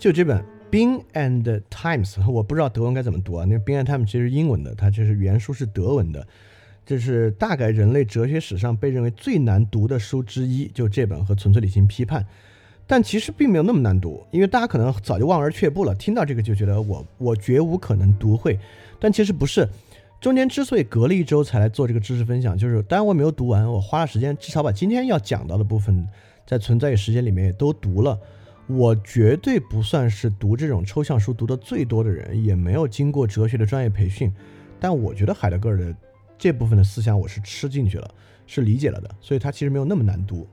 就这本《Bing and Times》，我不知道德文该怎么读啊。那《Being and Times》其实英文的，它就是原书是德文的。这是大概人类哲学史上被认为最难读的书之一，就这本和《纯粹理性批判》。但其实并没有那么难读，因为大家可能早就望而却步了，听到这个就觉得我我绝无可能读会。但其实不是，中间之所以隔了一周才来做这个知识分享，就是当然我没有读完，我花了时间，至少把今天要讲到的部分，在存在与时间里面也都读了。我绝对不算是读这种抽象书读的最多的人，也没有经过哲学的专业培训，但我觉得海德格尔的这部分的思想我是吃进去了，是理解了的，所以它其实没有那么难读。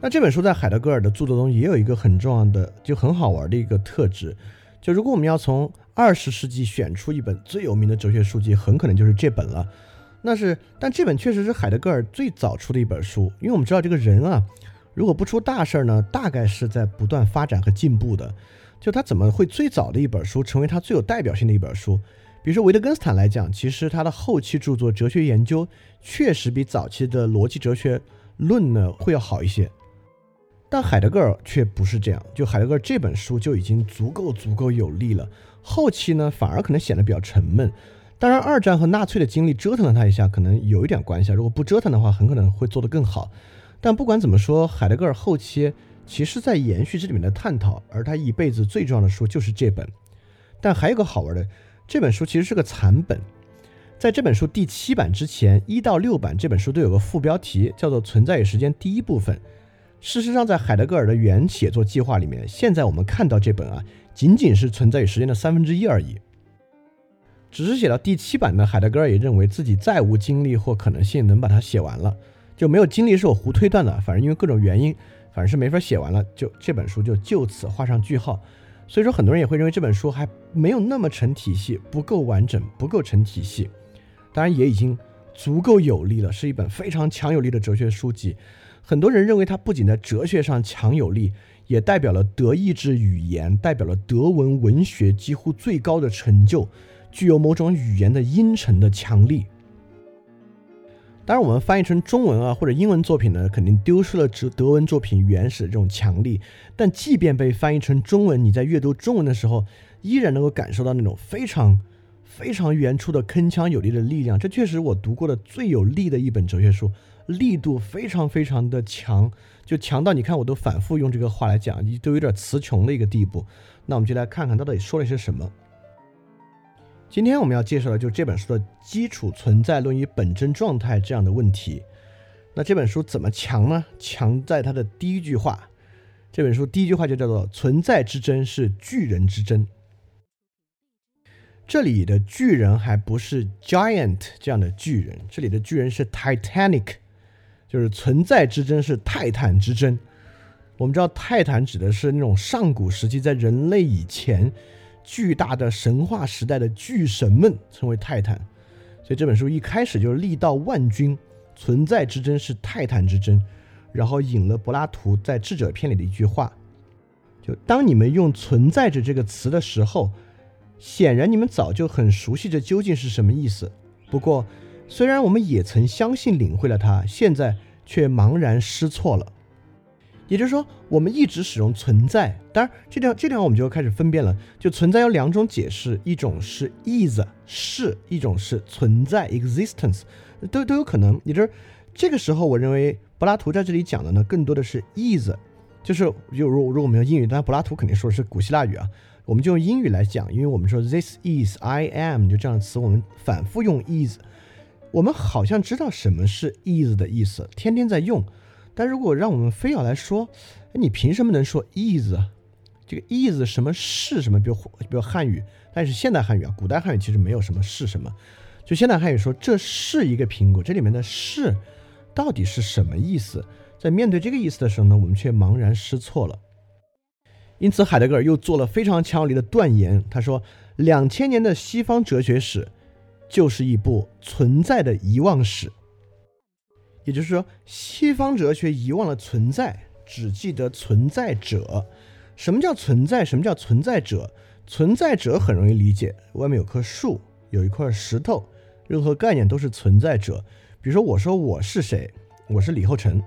那这本书在海德格尔的著作中也有一个很重要的、就很好玩的一个特质，就如果我们要从二十世纪选出一本最有名的哲学书籍，很可能就是这本了。那是，但这本确实是海德格尔最早出的一本书，因为我们知道这个人啊，如果不出大事儿呢，大概是在不断发展和进步的。就他怎么会最早的一本书成为他最有代表性的一本书？比如说维特根斯坦来讲，其实他的后期著作《哲学研究》确实比早期的《逻辑哲学论》呢会要好一些。但海德格尔却不是这样，就海德格尔这本书就已经足够足够有力了。后期呢，反而可能显得比较沉闷。当然，二战和纳粹的经历折腾了他一下，可能有一点关系。如果不折腾的话，很可能会做得更好。但不管怎么说，海德格尔后期其实在延续这里面的探讨，而他一辈子最重要的书就是这本。但还有个好玩的，这本书其实是个残本。在这本书第七版之前，一到六版这本书都有个副标题，叫做《存在与时间》第一部分。事实上，在海德格尔的原写作计划里面，现在我们看到这本啊，仅仅是存在于时间的三分之一而已。只是写到第七版呢，海德格尔也认为自己再无精力或可能性能把它写完了，就没有经历是我胡推断的，反正因为各种原因，反正是没法写完了，就这本书就就此画上句号。所以说，很多人也会认为这本书还没有那么成体系，不够完整，不够成体系。当然，也已经足够有力了，是一本非常强有力的哲学书籍。很多人认为它不仅在哲学上强有力，也代表了德意志语言，代表了德文文学几乎最高的成就，具有某种语言的阴沉的强力。当然，我们翻译成中文啊或者英文作品呢，肯定丢失了德德文作品原始的这种强力。但即便被翻译成中文，你在阅读中文的时候，依然能够感受到那种非常非常原初的铿锵有力的力量。这确实我读过的最有力的一本哲学书。力度非常非常的强，就强到你看我都反复用这个话来讲，你都有点词穷的一个地步。那我们就来看看到底说了些什么。今天我们要介绍的就是这本书的基础存在论与本真状态这样的问题。那这本书怎么强呢？强在它的第一句话。这本书第一句话就叫做“存在之争是巨人之争”。这里的巨人还不是 giant 这样的巨人，这里的巨人是 titanic。就是存在之争是泰坦之争。我们知道泰坦指的是那种上古时期在人类以前巨大的神话时代的巨神们称为泰坦，所以这本书一开始就是力道万钧，存在之争是泰坦之争，然后引了柏拉图在智者篇里的一句话，就当你们用存在着这个词的时候，显然你们早就很熟悉这究竟是什么意思。不过。虽然我们也曾相信领会了它，现在却茫然失措了。也就是说，我们一直使用存在。当然，这条这条我们就开始分辨了。就存在有两种解释，一种是 is 是，一种是存在 existence，都都有可能。也就是这个时候，我认为柏拉图在这里讲的呢，更多的是 is，就是就如如果我们用英语，当然柏拉图肯定说的是古希腊语啊，我们就用英语来讲，因为我们说 this is I am 就这样的词，我们反复用 is。我们好像知道什么是 is 的意思，天天在用。但如果让我们非要来说，你凭什么能说 is？这个 is 什么是什么？比如比如汉语，但是现代汉语啊，古代汉语其实没有什么是什么。就现代汉语说这是一个苹果，这里面的是到底是什么意思？在面对这个意思的时候呢，我们却茫然失措了。因此，海德格尔又做了非常强有力的断言，他说，两千年的西方哲学史。就是一部存在的遗忘史，也就是说，西方哲学遗忘了存在，只记得存在者。什么叫存在？什么叫存在者？存在者很容易理解，外面有棵树，有一块石头，任何概念都是存在者。比如说，我说我是谁？我是李厚成，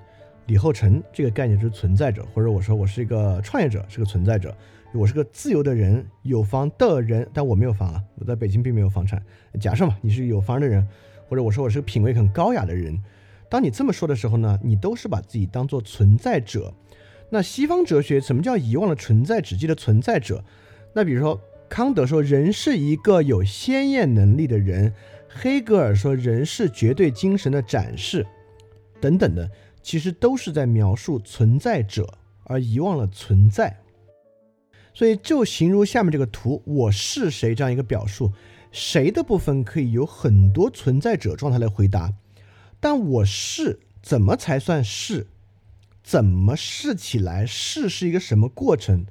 李厚成这个概念是存在者。或者我说我是一个创业者，是个存在者。我是个自由的人，有房的人，但我没有房啊，我在北京并没有房产。假设嘛，你是有房的人，或者我说我是个品味很高雅的人，当你这么说的时候呢，你都是把自己当做存在者。那西方哲学什么叫遗忘了存在，只记得存在者？那比如说康德说人是一个有先验能力的人，黑格尔说人是绝对精神的展示，等等的，其实都是在描述存在者，而遗忘了存在。所以就形如下面这个图，我是谁这样一个表述，谁的部分可以有很多存在者状态来回答，但我是怎么才算是？怎么试起来？试是一个什么过程？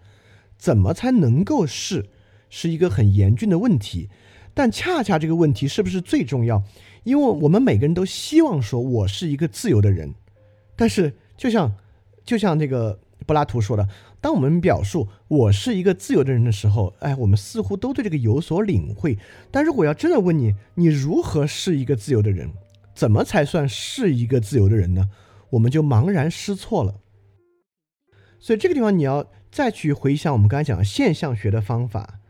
怎么才能够试？是一个很严峻的问题。但恰恰这个问题是不是最重要？因为我们每个人都希望说我是一个自由的人。但是就像就像这个柏拉图说的，当我们表述我是一个自由的人的时候，哎，我们似乎都对这个有所领会。但如果要真的问你，你如何是一个自由的人？怎么才算是一个自由的人呢？我们就茫然失措了，所以这个地方你要再去回想我们刚才讲的现象学的方法，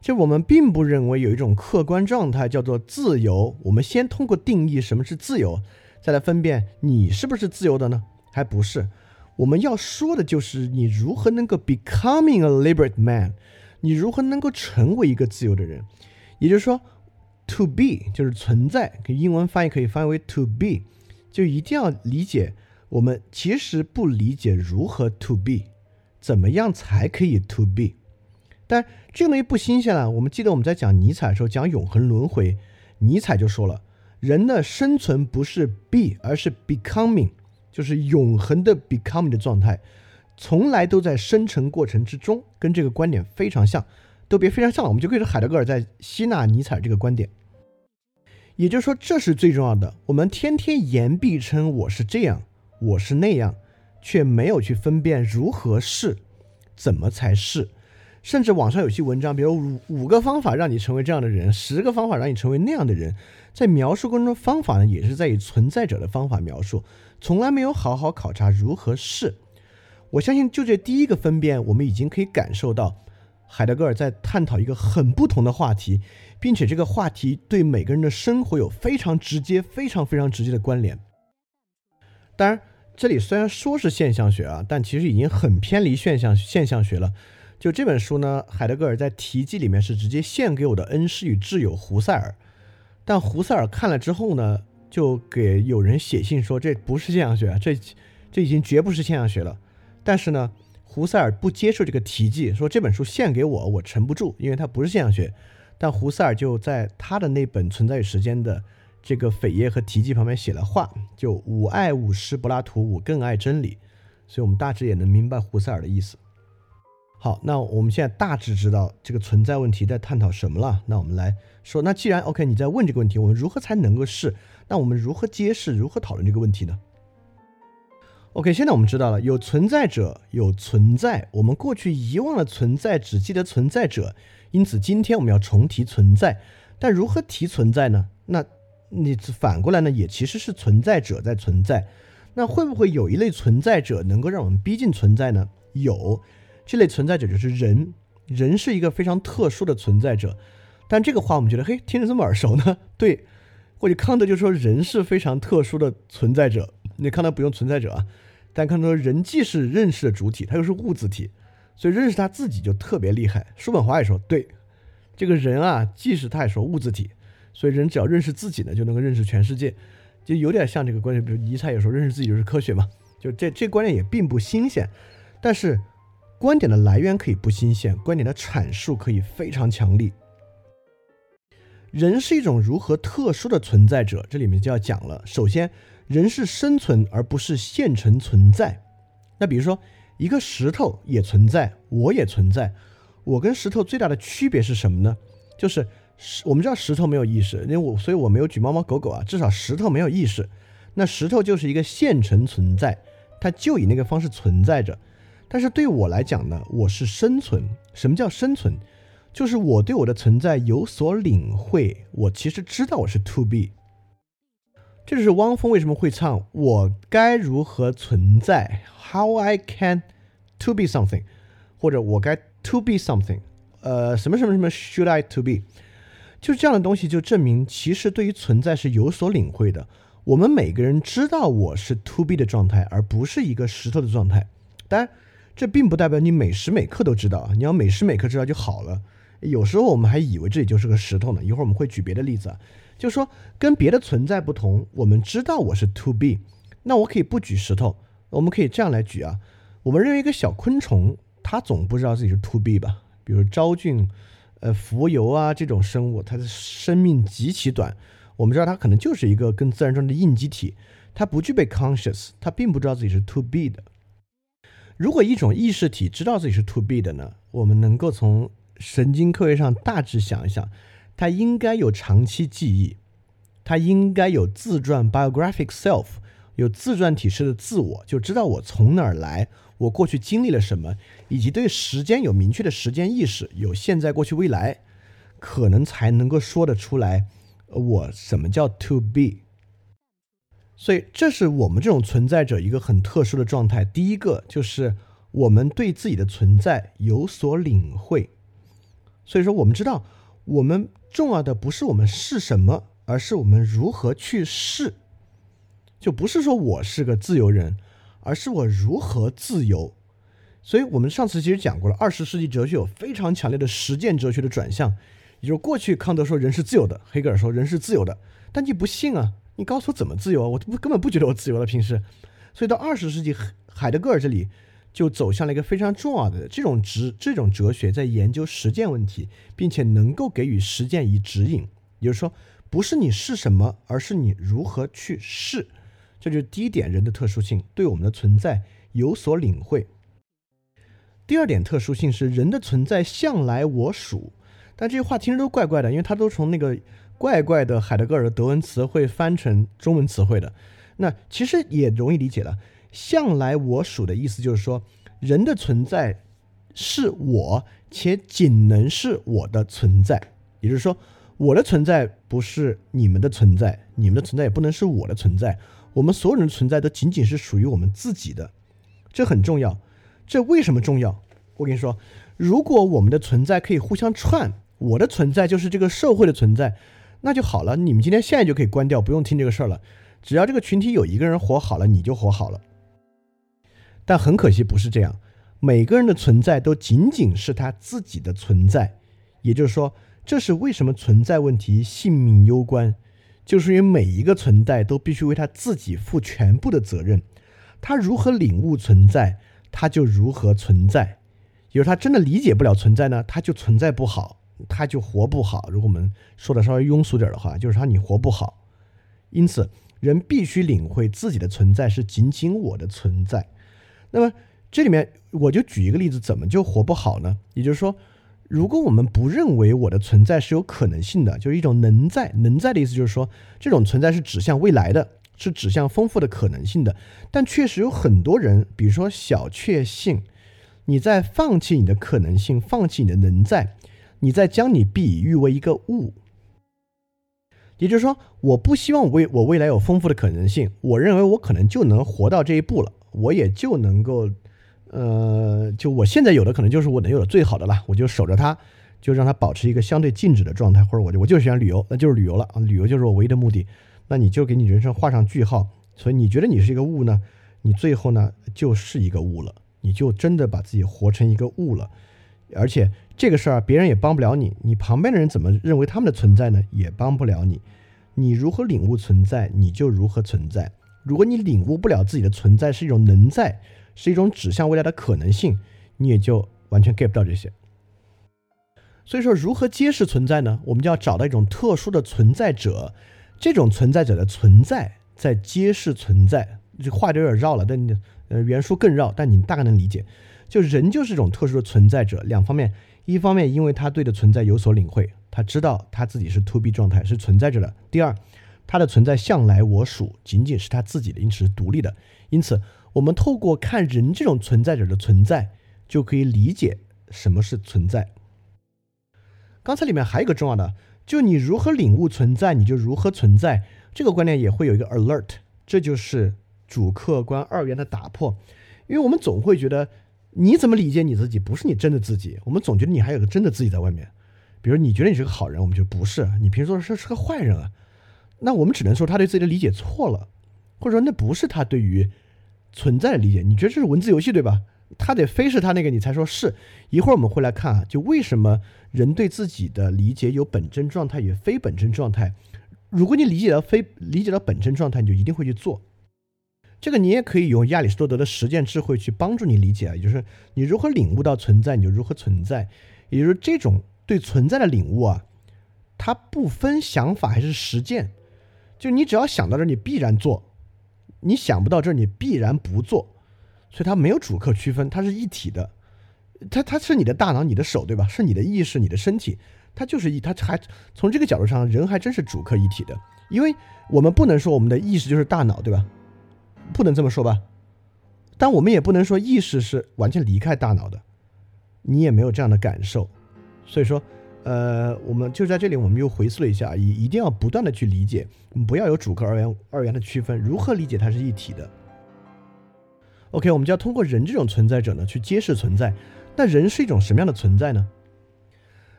就我们并不认为有一种客观状态叫做自由。我们先通过定义什么是自由，再来分辨你是不是自由的呢？还不是。我们要说的就是你如何能够 becoming a liberate man，你如何能够成为一个自由的人。也就是说，to be 就是存在，英文翻译可以翻译为 to be。就一定要理解，我们其实不理解如何 to be，怎么样才可以 to be。但这个东西不新鲜了。我们记得我们在讲尼采的时候讲永恒轮回，尼采就说了，人的生存不是 be，而是 becoming，就是永恒的 becoming 的状态，从来都在生成过程之中，跟这个观点非常像，都别非常像了，我们就可以说海德格尔在吸纳尼采这个观点。也就是说，这是最重要的。我们天天言必称我是这样，我是那样，却没有去分辨如何是，怎么才是。甚至网上有些文章，比如五五个方法让你成为这样的人，十个方法让你成为那样的人，在描述过程中，方法呢也是在以存在者的方法描述，从来没有好好考察如何是。我相信，就这第一个分辨，我们已经可以感受到。海德格尔在探讨一个很不同的话题，并且这个话题对每个人的生活有非常直接、非常非常直接的关联。当然，这里虽然说是现象学啊，但其实已经很偏离现象现象学了。就这本书呢，海德格尔在题记里面是直接献给我的恩师与挚友胡塞尔，但胡塞尔看了之后呢，就给有人写信说这不是现象学，这这已经绝不是现象学了。但是呢。胡塞尔不接受这个题记，说这本书献给我，我沉不住，因为它不是现象学。但胡塞尔就在他的那本《存在与时间》的这个扉页和题记旁边写了话，就“吾爱吾师柏拉图，吾更爱真理”。所以，我们大致也能明白胡塞尔的意思。好，那我们现在大致知道这个存在问题在探讨什么了。那我们来说，那既然 OK，你在问这个问题，我们如何才能够是？那我们如何揭示？如何讨论这个问题呢？OK，现在我们知道了有存在者，有存在。我们过去遗忘了存在，只记得存在者，因此今天我们要重提存在。但如何提存在呢？那你反过来呢，也其实是存在者在存在。那会不会有一类存在者能够让我们逼近存在呢？有，这类存在者就是人。人是一个非常特殊的存在者。但这个话我们觉得，嘿，听着这么耳熟呢？对，或者康德就说人是非常特殊的存在者。你看他不用存在者啊，但看到人既是认识的主体，他又是物自体，所以认识他自己就特别厉害。叔本华也说，对，这个人啊，既是他也说物自体，所以人只要认识自己呢，就能够认识全世界，就有点像这个观点。比如尼采也说，认识自己就是科学嘛，就这这观点也并不新鲜，但是观点的来源可以不新鲜，观点的阐述可以非常强力。人是一种如何特殊的存在者，这里面就要讲了。首先。人是生存而不是现成存在。那比如说，一个石头也存在，我也存在。我跟石头最大的区别是什么呢？就是，我们知道石头没有意识，因为我，所以我没有举猫猫狗狗啊。至少石头没有意识，那石头就是一个现成存在，它就以那个方式存在着。但是对我来讲呢，我是生存。什么叫生存？就是我对我的存在有所领会，我其实知道我是 to be。这就是汪峰为什么会唱“我该如何存在 ”，How I can to be something，或者我该 to be something，呃，什么什么什么 should I to be，就是这样的东西，就证明其实对于存在是有所领会的。我们每个人知道我是 to be 的状态，而不是一个石头的状态。当然，这并不代表你每时每刻都知道，你要每时每刻知道就好了。有时候我们还以为自己就是个石头呢。一会儿我们会举别的例子，就说跟别的存在不同，我们知道我是 to be，那我可以不举石头，我们可以这样来举啊。我们认为一个小昆虫，它总不知道自己是 to be 吧？比如昭菌、呃蜉蝣啊这种生物，它的生命极其短。我们知道它可能就是一个跟自然中的应激体，它不具备 conscious，它并不知道自己是 to be 的。如果一种意识体知道自己是 to be 的呢？我们能够从神经科学上大致想一想，他应该有长期记忆，他应该有自传 biographic self，有自传体式的自我，就知道我从哪儿来，我过去经历了什么，以及对时间有明确的时间意识，有现在、过去、未来，可能才能够说得出来。我什么叫 to be？所以这是我们这种存在者一个很特殊的状态。第一个就是我们对自己的存在有所领会。所以说，我们知道我们重要的不是我们是什么，而是我们如何去是。就不是说我是个自由人，而是我如何自由。所以我们上次其实讲过了，二十世纪哲学有非常强烈的实践哲学的转向。也就是过去康德说人是自由的，黑格尔说人是自由的，但你不信啊？你告诉我怎么自由啊？我根本不觉得我自由了，平时。所以到二十世纪，海德格尔这里就走向了一个非常重要的这种哲这种哲学，在研究实践问题，并且能够给予实践以指引。也就是说，不是你是什么，而是你如何去是。这就是第一点，人的特殊性对我们的存在有所领会。第二点特殊性是人的存在向来我属。但这些话听着都怪怪的，因为它都从那个怪怪的海德格尔的德文词汇翻成中文词汇的。那其实也容易理解了，向来我属的意思就是说，人的存在是我，且仅能是我的存在。也就是说，我的存在不是你们的存在，你们的存在也不能是我的存在。我们所有人的存在都仅仅是属于我们自己的，这很重要。这为什么重要？我跟你说，如果我们的存在可以互相串。我的存在就是这个社会的存在，那就好了。你们今天现在就可以关掉，不用听这个事儿了。只要这个群体有一个人活好了，你就活好了。但很可惜不是这样，每个人的存在都仅仅是他自己的存在。也就是说，这是为什么存在问题性命攸关，就是因为每一个存在都必须为他自己负全部的责任。他如何领悟存在，他就如何存在。就是他真的理解不了存在呢，他就存在不好。他就活不好。如果我们说的稍微庸俗点的话，就是他你活不好。因此，人必须领会自己的存在是仅仅我的存在。那么，这里面我就举一个例子，怎么就活不好呢？也就是说，如果我们不认为我的存在是有可能性的，就是一种能在，能在的意思就是说，这种存在是指向未来的，是指向丰富的可能性的。但确实有很多人，比如说小确幸，你在放弃你的可能性，放弃你的能在。你在将你比喻为一个物，也就是说，我不希望未我未来有丰富的可能性，我认为我可能就能活到这一步了，我也就能够，呃，就我现在有的可能就是我能有的最好的了，我就守着它，就让它保持一个相对静止的状态，或者我就我就喜欢旅游，那就是旅游了啊，旅游就是我唯一的目的，那你就给你人生画上句号。所以你觉得你是一个物呢，你最后呢就是一个物了，你就真的把自己活成一个物了，而且。这个事儿别人也帮不了你，你旁边的人怎么认为他们的存在呢？也帮不了你。你如何领悟存在，你就如何存在。如果你领悟不了自己的存在是一种能在，是一种指向未来的可能性，你也就完全 get 不到这些。所以说，如何揭示存在呢？我们就要找到一种特殊的存在者，这种存在者的存在在揭示存在。这话就有点绕了，但呃原书更绕，但你大概能理解。就人就是一种特殊的存在者，两方面。一方面，因为他对的存在有所领会，他知道他自己是 to be 状态，是存在着的。第二，他的存在向来我属，仅仅是他自己的，因此是独立的。因此，我们透过看人这种存在者的存在，就可以理解什么是存在。刚才里面还有一个重要的，就你如何领悟存在，你就如何存在。这个观念也会有一个 alert，这就是主客观二元的打破。因为我们总会觉得。你怎么理解你自己？不是你真的自己，我们总觉得你还有个真的自己在外面。比如你觉得你是个好人，我们就不是，你平时说是是个坏人啊。那我们只能说他对自己的理解错了，或者说那不是他对于存在的理解。你觉得这是文字游戏对吧？他得非是他那个你才说是。一会儿我们会来看啊，就为什么人对自己的理解有本真状态与非本真状态。如果你理解到非理解到本真状态，你就一定会去做。这个你也可以用亚里士多德的实践智慧去帮助你理解啊，就是你如何领悟到存在，你就如何存在。也就是这种对存在的领悟啊，它不分想法还是实践。就你只要想到这儿，你必然做；你想不到这儿，你必然不做。所以它没有主客区分，它是一体的。它它是你的大脑、你的手，对吧？是你的意识、你的身体，它就是一。它还从这个角度上，人还真是主客一体的。因为我们不能说我们的意识就是大脑，对吧？不能这么说吧。但我们也不能说意识是完全离开大脑的。你也没有这样的感受，所以说。呃，我们就在这里，我们又回溯了一下，一一定要不断的去理解，不要有主客二元二元的区分，如何理解它是一体的。OK，我们就要通过人这种存在者呢，去揭示存在。那人是一种什么样的存在呢？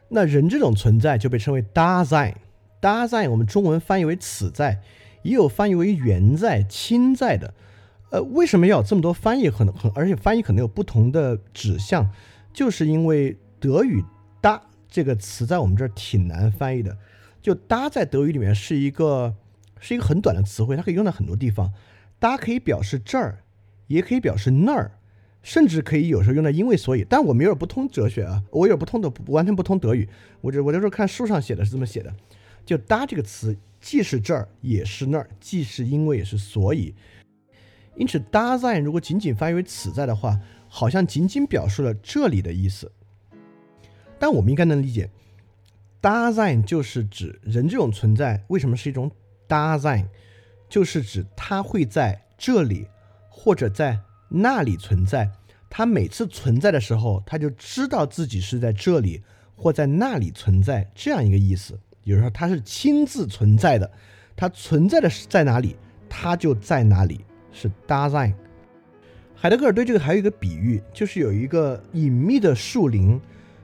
那人这种存在就被称为在”，“在我们中文翻译为此在，也有翻译为原在、亲在的。呃，为什么要有这么多翻译？可能很，而且翻译可能有不同的指向，就是因为德语。这个词在我们这儿挺难翻译的，就“搭”在德语里面是一个是一个很短的词汇，它可以用在很多地方。搭可以表示这儿，也可以表示那儿，甚至可以有时候用在因为所以。但我们有点不通哲学啊，我有点不通的，完全不通德语。我这我就说看书上写的是这么写的，就“搭”这个词既是这儿也是那儿，既是因为也是所以。因此，“搭在”如果仅仅翻译为“此在”的话，好像仅仅表示了这里的意思。但我们应该能理解，Dasein 就是指人这种存在为什么是一种 Dasein，就是指它会在这里或者在那里存在。它每次存在的时候，它就知道自己是在这里或在那里存在，这样一个意思。也就是说，它是亲自存在的，它存在的是在哪里，它就在哪里，是 Dasein。海德格尔对这个还有一个比喻，就是有一个隐秘的树林。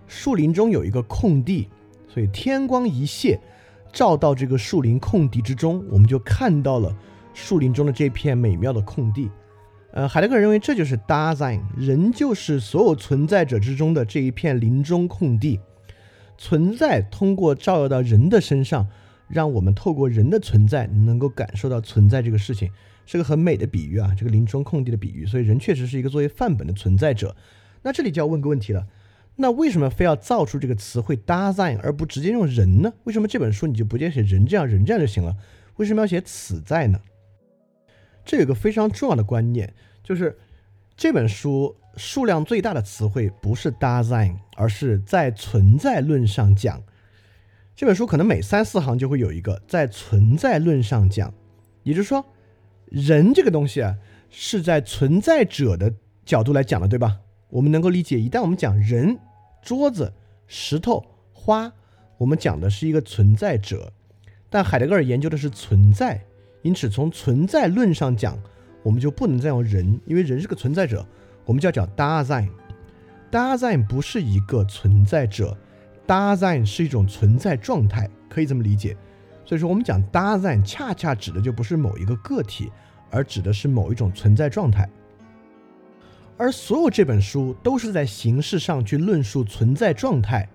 树林中有一个空地，所以天光一泻，照到这个树林空地之中，我们就看到了树林中的这片美妙的空地。呃，海德格尔认为这就是 Dasein，人就是所有存在者之中的这一片林中空地。存在通过照耀到人的身上，让我们透过人的存在能够感受到存在这个事情，是个很美的比喻啊，这个林中空地的比喻。所以人确实是一个作为范本的存在者。那这里就要问个问题了。那为什么非要造出这个词汇 “design” 而不直接用“人”呢？为什么这本书你就不直接写“人”这样“人”这样就行了？为什么要写“此在”呢？这有个非常重要的观念，就是这本书数量最大的词汇不是 “design”，而是在存在论上讲。这本书可能每三四行就会有一个在存在论上讲，也就是说，人这个东西啊，是在存在者的角度来讲的，对吧？我们能够理解，一旦我们讲人。桌子、石头、花，我们讲的是一个存在者，但海德格尔研究的是存在，因此从存在论上讲，我们就不能再用人，因为人是个存在者，我们就要讲 Dasein。Dasein 不是一个存在者，Dasein 是一种存在状态，可以这么理解。所以说，我们讲 Dasein，恰恰指的就不是某一个个体，而指的是某一种存在状态。而所有这本书都是在形式上去论述存在状态，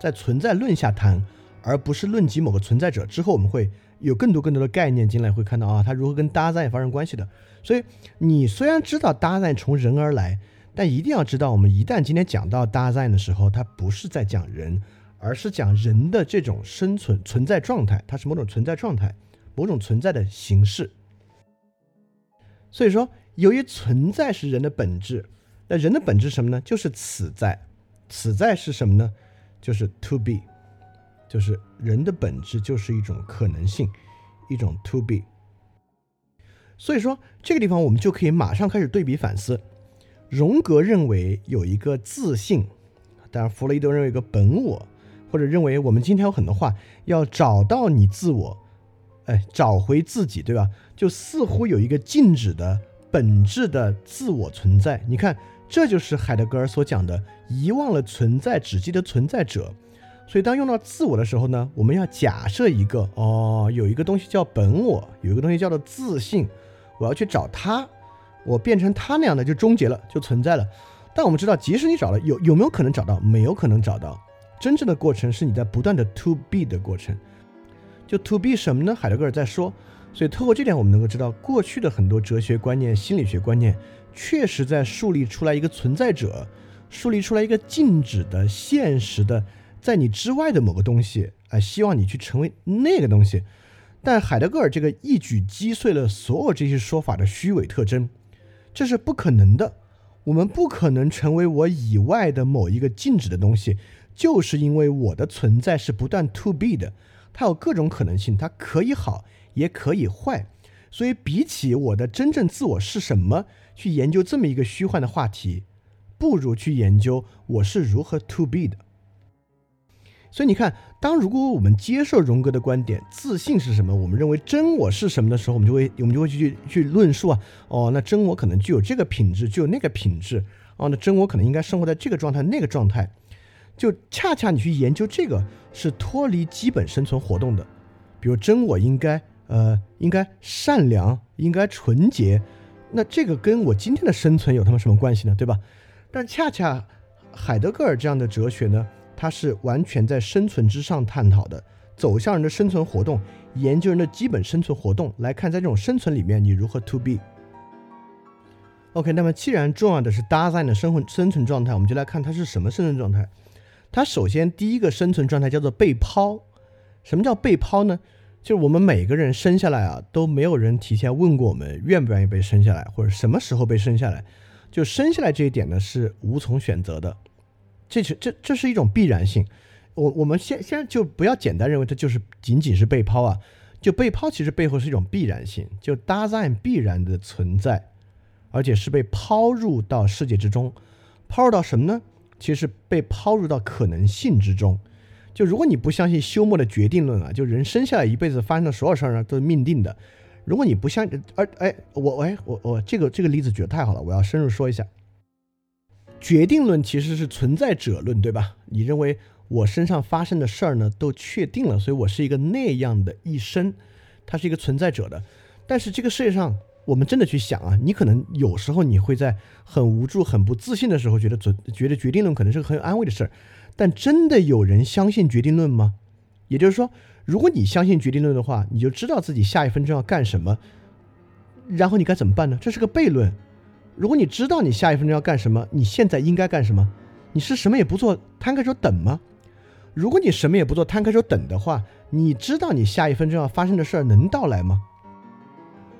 在存在论下谈，而不是论及某个存在者。之后我们会有更多更多的概念进来，会看到啊，它如何跟搭载发生关系的。所以你虽然知道搭载从人而来，但一定要知道，我们一旦今天讲到搭载的时候，它不是在讲人，而是讲人的这种生存存在状态，它是某种存在状态，某种存在的形式。所以说。由于存在是人的本质，那人的本质什么呢？就是此在。此在是什么呢？就是 to be，就是人的本质就是一种可能性，一种 to be。所以说这个地方我们就可以马上开始对比反思。荣格认为有一个自信，当然弗洛伊德认为一个本我，或者认为我们今天有很多话要找到你自我，哎，找回自己，对吧？就似乎有一个静止的。本质的自我存在，你看这就是海德格尔所讲的遗忘了存在，只记得存在者。所以当用到自我的时候呢，我们要假设一个哦，有一个东西叫本我，有一个东西叫做自信，我要去找它，我变成他那样的就终结了，就存在了。但我们知道，即使你找了，有有没有可能找到？没有可能找到。真正的过程是你在不断的 to be 的过程。就 to be 什么呢？海德格尔在说。所以透过这点，我们能够知道，过去的很多哲学观念、心理学观念，确实在树立出来一个存在者，树立出来一个静止的、现实的，在你之外的某个东西，啊，希望你去成为那个东西。但海德格尔这个一举击碎了所有这些说法的虚伪特征，这是不可能的。我们不可能成为我以外的某一个静止的东西，就是因为我的存在是不断 to be 的，它有各种可能性，它可以好。也可以坏，所以比起我的真正自我是什么，去研究这么一个虚幻的话题，不如去研究我是如何 to be 的。所以你看，当如果我们接受荣格的观点，自信是什么？我们认为真我是什么的时候，我们就会我们就会去去论述啊，哦，那真我可能具有这个品质，具有那个品质，哦，那真我可能应该生活在这个状态那个状态，就恰恰你去研究这个是脱离基本生存活动的，比如真我应该。呃，应该善良，应该纯洁，那这个跟我今天的生存有他妈什么关系呢？对吧？但恰恰海德格尔这样的哲学呢，它是完全在生存之上探讨的，走向人的生存活动，研究人的基本生存活动，来看在这种生存里面你如何 to be。OK，那么既然重要的是搭载的生活生存状态，我们就来看它是什么生存状态。它首先第一个生存状态叫做被抛。什么叫被抛呢？就是我们每个人生下来啊，都没有人提前问过我们愿不愿意被生下来，或者什么时候被生下来。就生下来这一点呢，是无从选择的，这是这这是一种必然性。我我们先先就不要简单认为它就是仅仅是被抛啊，就被抛其实背后是一种必然性，就搭载必然的存在，而且是被抛入到世界之中，抛入到什么呢？其实被抛入到可能性之中。就如果你不相信休谟的决定论啊，就人生下来一辈子发生的所有事儿呢都是命定的。如果你不相信，而哎，我哎我我这个这个例子举得太好了，我要深入说一下。决定论其实是存在者论，对吧？你认为我身上发生的事儿呢都确定了，所以我是一个那样的一生，它是一个存在者的。但是这个世界上，我们真的去想啊，你可能有时候你会在很无助、很不自信的时候，觉得准觉得决定论可能是个很有安慰的事儿。但真的有人相信决定论吗？也就是说，如果你相信决定论的话，你就知道自己下一分钟要干什么，然后你该怎么办呢？这是个悖论。如果你知道你下一分钟要干什么，你现在应该干什么？你是什么也不做，摊开手等吗？如果你什么也不做，摊开手等的话，你知道你下一分钟要发生的事儿能到来吗？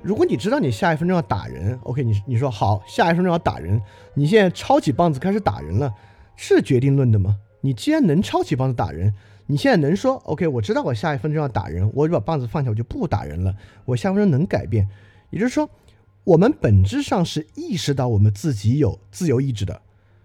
如果你知道你下一分钟要打人，OK，你你说好，下一分钟要打人，你现在抄起棒子开始打人了，是决定论的吗？你既然能抄起棒子打人，你现在能说 OK？我知道我下一分钟要打人，我就把棒子放下，我就不打人了。我下一分钟能改变，也就是说，我们本质上是意识到我们自己有自由意志的。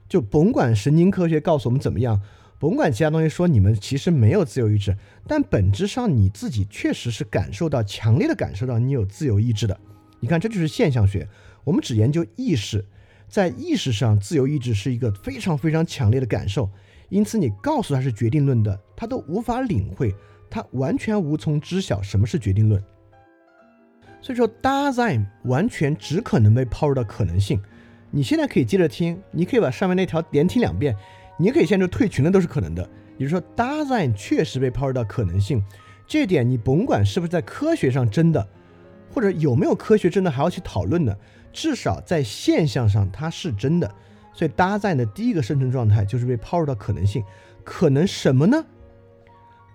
就甭管神经科学告诉我们怎么样，甭管其他东西说你们其实没有自由意志，但本质上你自己确实是感受到强烈的感受到你有自由意志的。你看，这就是现象学。我们只研究意识，在意识上，自由意志是一个非常非常强烈的感受。因此，你告诉他是决定论的，他都无法领会，他完全无从知晓什么是决定论。所以说，Dasein 完全只可能被抛入到可能性。你现在可以接着听，你可以把上面那条连听两遍，你可以现在就退群了，都是可能的。也就是说，Dasein 确实被抛入到可能性，这点你甭管是不是在科学上真的，或者有没有科学真的还要去讨论呢，至少在现象上它是真的。所以搭载的第一个生存状态就是被抛入到可能性，可能什么呢？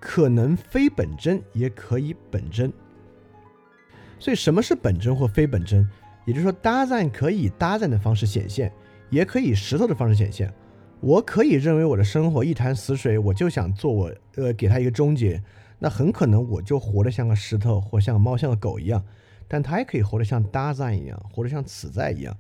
可能非本真，也可以本真。所以什么是本真或非本真？也就是说，搭载可以搭载的方式显现，也可以石头的方式显现。我可以认为我的生活一潭死水，我就想做我呃给他一个终结，那很可能我就活得像个石头，或像个猫，像个狗一样。但他也可以活得像搭载一样，活得像此在一样。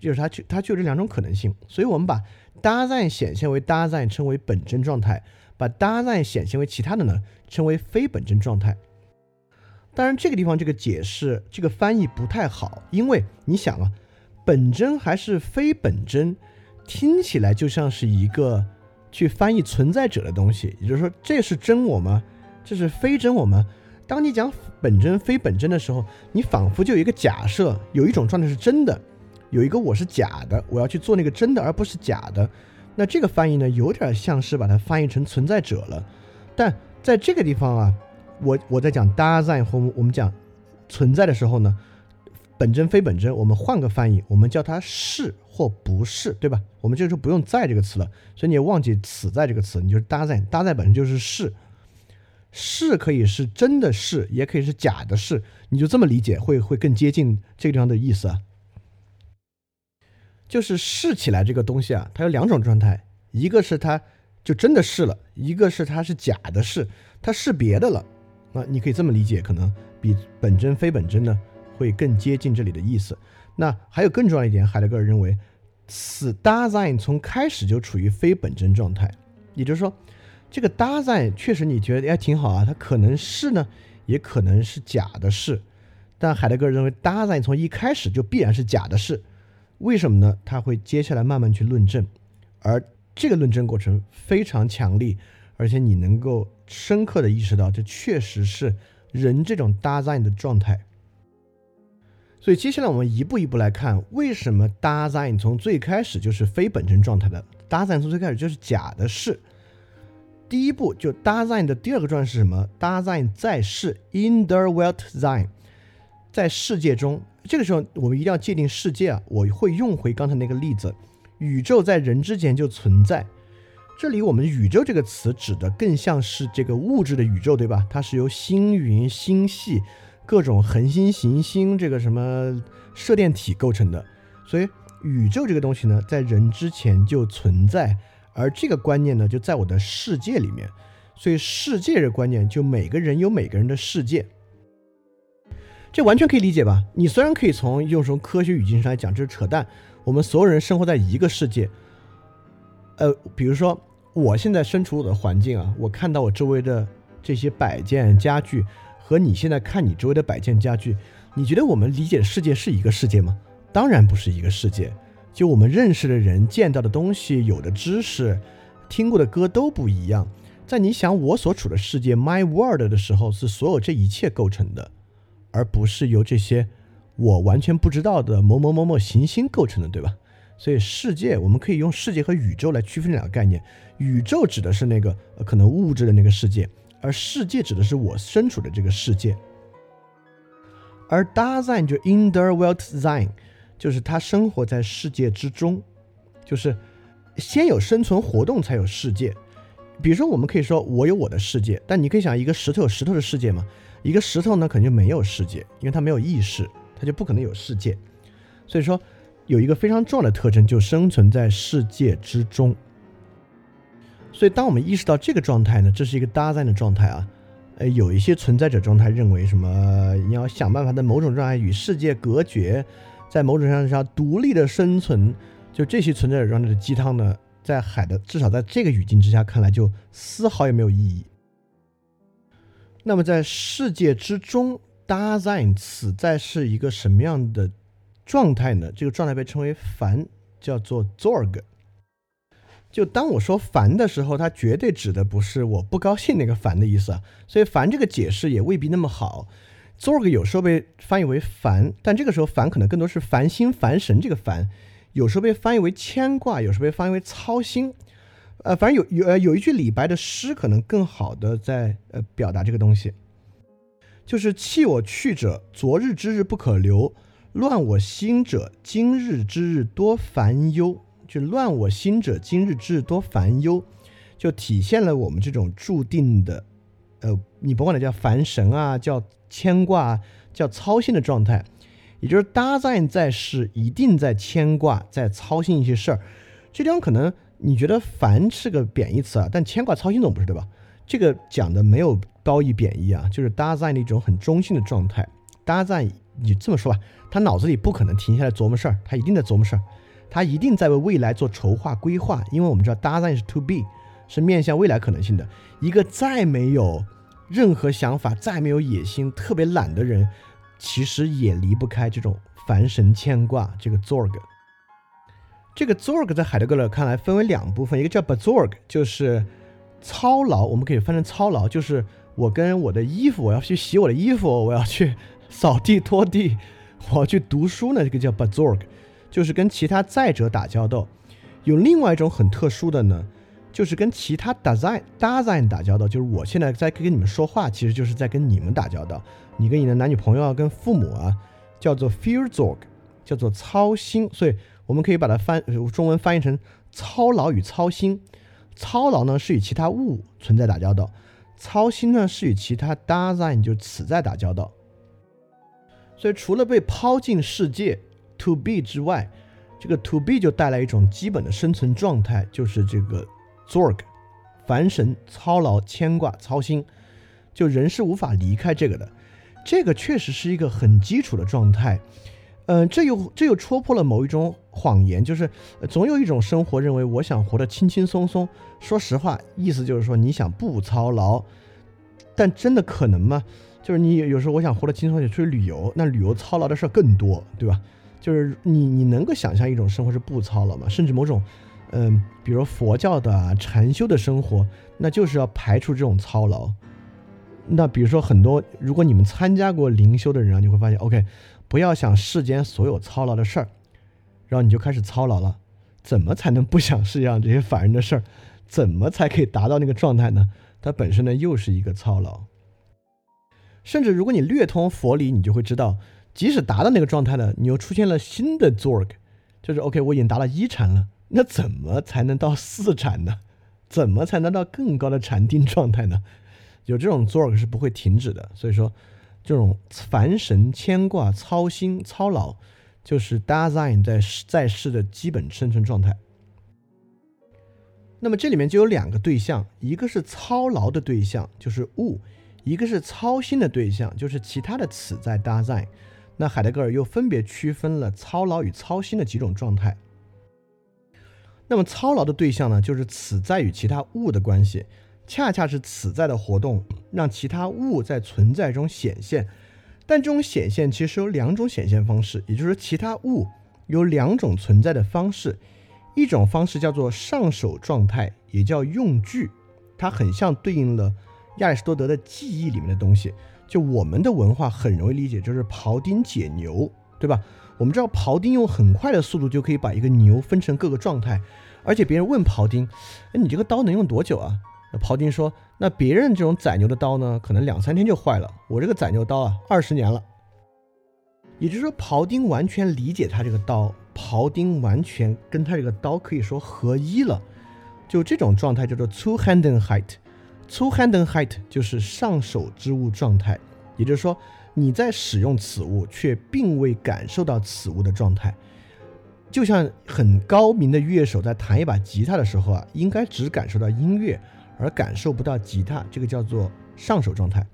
就是它就它就这两种可能性，所以我们把搭载显现为搭载称为本真状态，把搭载显现为其他的呢称为非本真状态。当然这个地方这个解释这个翻译不太好，因为你想啊，本真还是非本真，听起来就像是一个去翻译存在者的东西，也就是说，这是真我吗？这是非真我吗？当你讲本真非本真的时候，你仿佛就有一个假设，有一种状态是真的，有一个我是假的，我要去做那个真的，而不是假的。那这个翻译呢，有点像是把它翻译成存在者了。但在这个地方啊，我我在讲 Dasein 和我们讲存在的时候呢。本真非本真，我们换个翻译，我们叫它是或不是，对吧？我们这时候不用在这个词了，所以你也忘记此在这个词，你就是搭在搭在本身就是是，是可以是真的是，也可以是假的是，你就这么理解，会会更接近这个地方的意思啊。就是试起来这个东西啊，它有两种状态，一个是它就真的试了，一个是它是假的试，它试别的了。那你可以这么理解，可能比本真非本真呢。会更接近这里的意思。那还有更重要一点，海德格尔认为，此 design 从开始就处于非本真状态。也就是说，这个 design 确实你觉得哎挺好啊，它可能是呢，也可能是假的是。但海德格尔认为 Dasein 从一开始就必然是假的是。为什么呢？他会接下来慢慢去论证，而这个论证过程非常强力，而且你能够深刻的意识到，这确实是人这种 Dasein 的状态。所以接下来我们一步一步来看，为什么 Dasein 从最开始就是非本真状态的？Dasein 从最开始就是假的是。第一步就 Dasein 的第二个状态是什么？Dasein 在世，in the world design，在世界中。这个时候我们一定要界定世界啊，我会用回刚才那个例子，宇宙在人之前就存在。这里我们“宇宙”这个词指的更像是这个物质的宇宙，对吧？它是由星云、星系。各种恒星、行星，这个什么射电体构成的，所以宇宙这个东西呢，在人之前就存在，而这个观念呢，就在我的世界里面，所以世界这个观念，就每个人有每个人的世界，这完全可以理解吧？你虽然可以从用什么科学语境上来讲，这是扯淡，我们所有人生活在一个世界，呃，比如说我现在身处我的环境啊，我看到我周围的这些摆件、家具。和你现在看你周围的摆件家具，你觉得我们理解的世界是一个世界吗？当然不是一个世界。就我们认识的人、见到的东西、有的知识、听过的歌都不一样。在你想我所处的世界 （my world） 的时候，是所有这一切构成的，而不是由这些我完全不知道的某某某某行星构成的，对吧？所以世界，我们可以用世界和宇宙来区分两个概念。宇宙指的是那个可能物质的那个世界。而世界指的是我身处的这个世界，而 Dasein 就 in der Welt sein，就是他生活在世界之中，就是先有生存活动才有世界。比如说，我们可以说我有我的世界，但你可以想，一个石头有石头的世界吗？一个石头呢，肯定就没有世界，因为它没有意识，它就不可能有世界。所以说，有一个非常重要的特征，就生存在世界之中。所以，当我们意识到这个状态呢，这是一个搭载的状态啊，呃，有一些存在者状态认为什么，你要想办法在某种状态与世界隔绝，在某种程度上独立的生存，就这些存在者状态的鸡汤呢，在海的至少在这个语境之下看来，就丝毫也没有意义。那么，在世界之中，design 此在是一个什么样的状态呢？这个状态被称为凡，叫做 Zorg。就当我说烦的时候，它绝对指的不是我不高兴那个烦的意思啊。所以烦这个解释也未必那么好。Zorg 有时候被翻译为烦，但这个时候烦可能更多是烦心烦神这个烦，有时候被翻译为牵挂，有时候被翻译为操心。呃，反正有有呃有一句李白的诗可能更好的在呃表达这个东西，就是弃我去者，昨日之日不可留；乱我心者，今日之日多烦忧。就乱我心者，今日之日多烦忧，就体现了我们这种注定的，呃，你甭管它叫烦神啊，叫牵挂，叫操心的状态，也就是搭在在世，一定在牵挂，在操心一些事儿。这地方可能你觉得烦是个贬义词啊，但牵挂、操心总不是对吧？这个讲的没有褒义贬义啊，就是搭在的一种很中性的状态。搭在你这么说吧，他脑子里不可能停下来琢磨事儿，他一定在琢磨事儿。他一定在为未来做筹划规划，因为我们知道搭子是 to be，是面向未来可能性的。一个再没有任何想法、再没有野心、特别懒的人，其实也离不开这种烦神牵挂这个 Zorg。这个 Zorg 在海德格尔看来分为两部分，一个叫 Bezorg，就是操劳，我们可以翻成操劳，就是我跟我的衣服，我要去洗我的衣服，我要去扫地拖地，我要去读书呢，这个叫 Bezorg，就是跟其他在者打交道。有另外一种很特殊的呢，就是跟其他 design design 打交道，就是我现在在跟你们说话，其实就是在跟你们打交道。你跟你的男女朋友啊，跟父母啊，叫做 Fearzorg，叫做操心，所以。我们可以把它翻中文翻译成操劳与操心。操劳呢是与其他物存在打交道，操心呢是与其他 Dasein 就此在打交道。所以除了被抛进世界 to be 之外，这个 to be 就带来一种基本的生存状态，就是这个 Zorg，烦神、操劳、牵挂、操心，就人是无法离开这个的。这个确实是一个很基础的状态。嗯，这又这又戳破了某一种谎言，就是总有一种生活认为我想活得轻轻松松。说实话，意思就是说你想不操劳，但真的可能吗？就是你有时候我想活得轻松，点，出去旅游，那旅游操劳的事儿更多，对吧？就是你你能够想象一种生活是不操劳吗？甚至某种，嗯，比如佛教的禅修的生活，那就是要排除这种操劳。那比如说很多，如果你们参加过灵修的人啊，你会发现，OK。不要想世间所有操劳的事儿，然后你就开始操劳了。怎么才能不想世界上这些烦人的事儿？怎么才可以达到那个状态呢？它本身呢又是一个操劳。甚至如果你略通佛理，你就会知道，即使达到那个状态呢，你又出现了新的 zorg，就是 OK，我已经达到一禅了，那怎么才能到四禅呢？怎么才能到更高的禅定状态呢？有这种 zorg 是不会停止的。所以说。这种烦神、牵挂、操心、操劳，就是 Dasein 在在世的基本生存状态。那么这里面就有两个对象，一个是操劳的对象，就是物；一个是操心的对象，就是其他的此在 Dasein。那海德格尔又分别区分了操劳与操心的几种状态。那么操劳的对象呢，就是此在与其他物的关系。恰恰是此在的活动，让其他物在存在中显现。但这种显现其实有两种显现方式，也就是说，其他物有两种存在的方式。一种方式叫做上手状态，也叫用具，它很像对应了亚里士多德的记忆里面的东西。就我们的文化很容易理解，就是庖丁解牛，对吧？我们知道庖丁用很快的速度就可以把一个牛分成各个状态，而且别人问庖丁：“哎，你这个刀能用多久啊？”那庖丁说：“那别人这种宰牛的刀呢，可能两三天就坏了。我这个宰牛刀啊，二十年了。也就是说，庖丁完全理解他这个刀，庖丁完全跟他这个刀可以说合一了。就这种状态叫做 Two-handed-height。Two-handed-height 就是上手之物状态。也就是说，你在使用此物，却并未感受到此物的状态。就像很高明的乐手在弹一把吉他的时候啊，应该只感受到音乐。”而感受不到吉他，这个叫做上手状态，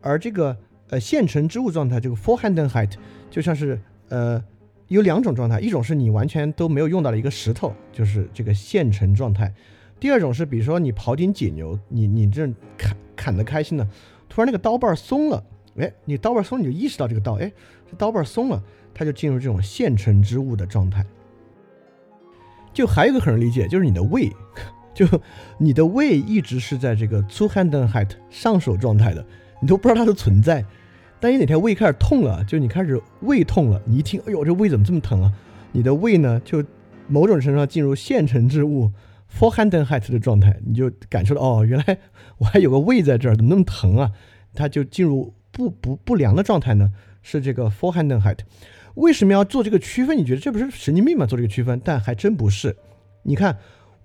而这个呃现成之物状态，这个 Forehand-height 就像是呃有两种状态，一种是你完全都没有用到的一个石头，就是这个现成状态；第二种是比如说你庖丁解牛，你你这砍砍得开心了，突然那个刀把松了，哎，你刀把松你就意识到这个刀，哎，这刀把松了，它就进入这种现成之物的状态。就还有一个很容易理解，就是你的胃。就你的胃一直是在这个 two hand height 上手状态的，你都不知道它的存在。但你哪天胃开始痛了，就你开始胃痛了，你一听，哎呦，这胃怎么这么疼啊？你的胃呢，就某种程度上进入现成之物 four hand height 的状态，你就感受到，哦，原来我还有个胃在这儿，怎么那么疼啊？它就进入不不不良的状态呢，是这个 four hand height。为什么要做这个区分？你觉得这不是神经病吗？做这个区分，但还真不是。你看。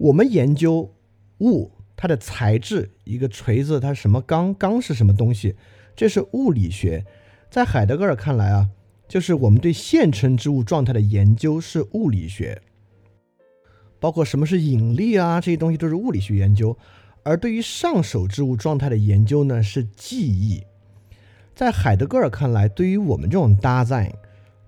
我们研究物它的材质，一个锤子它什么钢，钢是什么东西，这是物理学。在海德格尔看来啊，就是我们对现成之物状态的研究是物理学，包括什么是引力啊这些东西都是物理学研究。而对于上手之物状态的研究呢，是记忆。在海德格尔看来，对于我们这种搭载，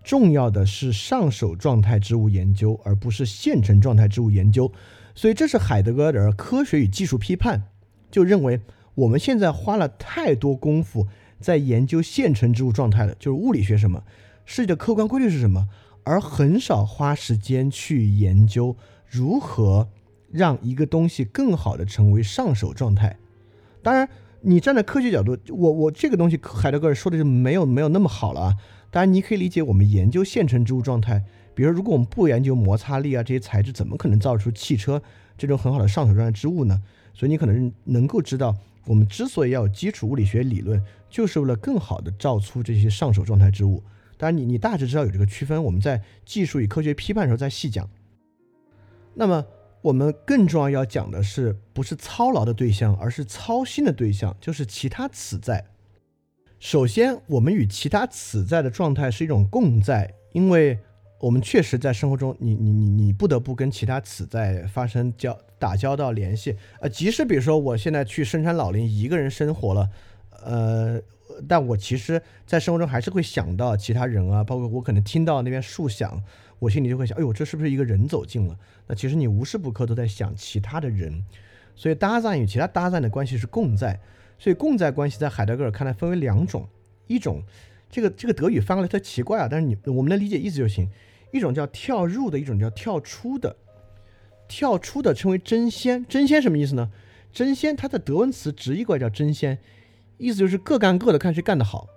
重要的是上手状态之物研究，而不是现成状态之物研究。所以这是海德格尔科学与技术批判，就认为我们现在花了太多功夫在研究现成之物状态了，就是物理学什么，世界的客观规律是什么，而很少花时间去研究如何让一个东西更好的成为上手状态。当然，你站在科学角度，我我这个东西海德格尔说的就没有没有那么好了啊。当然，你可以理解我们研究现成之物状态，比如如果我们不研究摩擦力啊这些材质，怎么可能造出汽车这种很好的上手状态之物呢？所以你可能能够知道，我们之所以要有基础物理学理论，就是为了更好的造出这些上手状态之物。当然，你你大致知道有这个区分，我们在技术与科学批判的时候再细讲。那么，我们更重要要讲的是，不是操劳的对象，而是操心的对象，就是其他此在。首先，我们与其他此在的状态是一种共在，因为我们确实在生活中，你你你你不得不跟其他此在发生交打交道联系。呃，即使比如说我现在去深山老林一个人生活了，呃。但我其实，在生活中还是会想到其他人啊，包括我可能听到那边树响，我心里就会想，哎呦，这是不是一个人走近了？那其实你无时不刻都在想其他的人，所以搭讪与其他搭讪的关系是共在，所以共在关系在海德格尔看来分为两种，一种这个这个德语翻过来特奇怪啊，但是你我们能理解意思就行，一种叫跳入的，一种叫跳出的，跳出的称为真仙，真仙什么意思呢？真仙它的德文词直译过来叫真仙。意思就是各干各的，看谁干得好。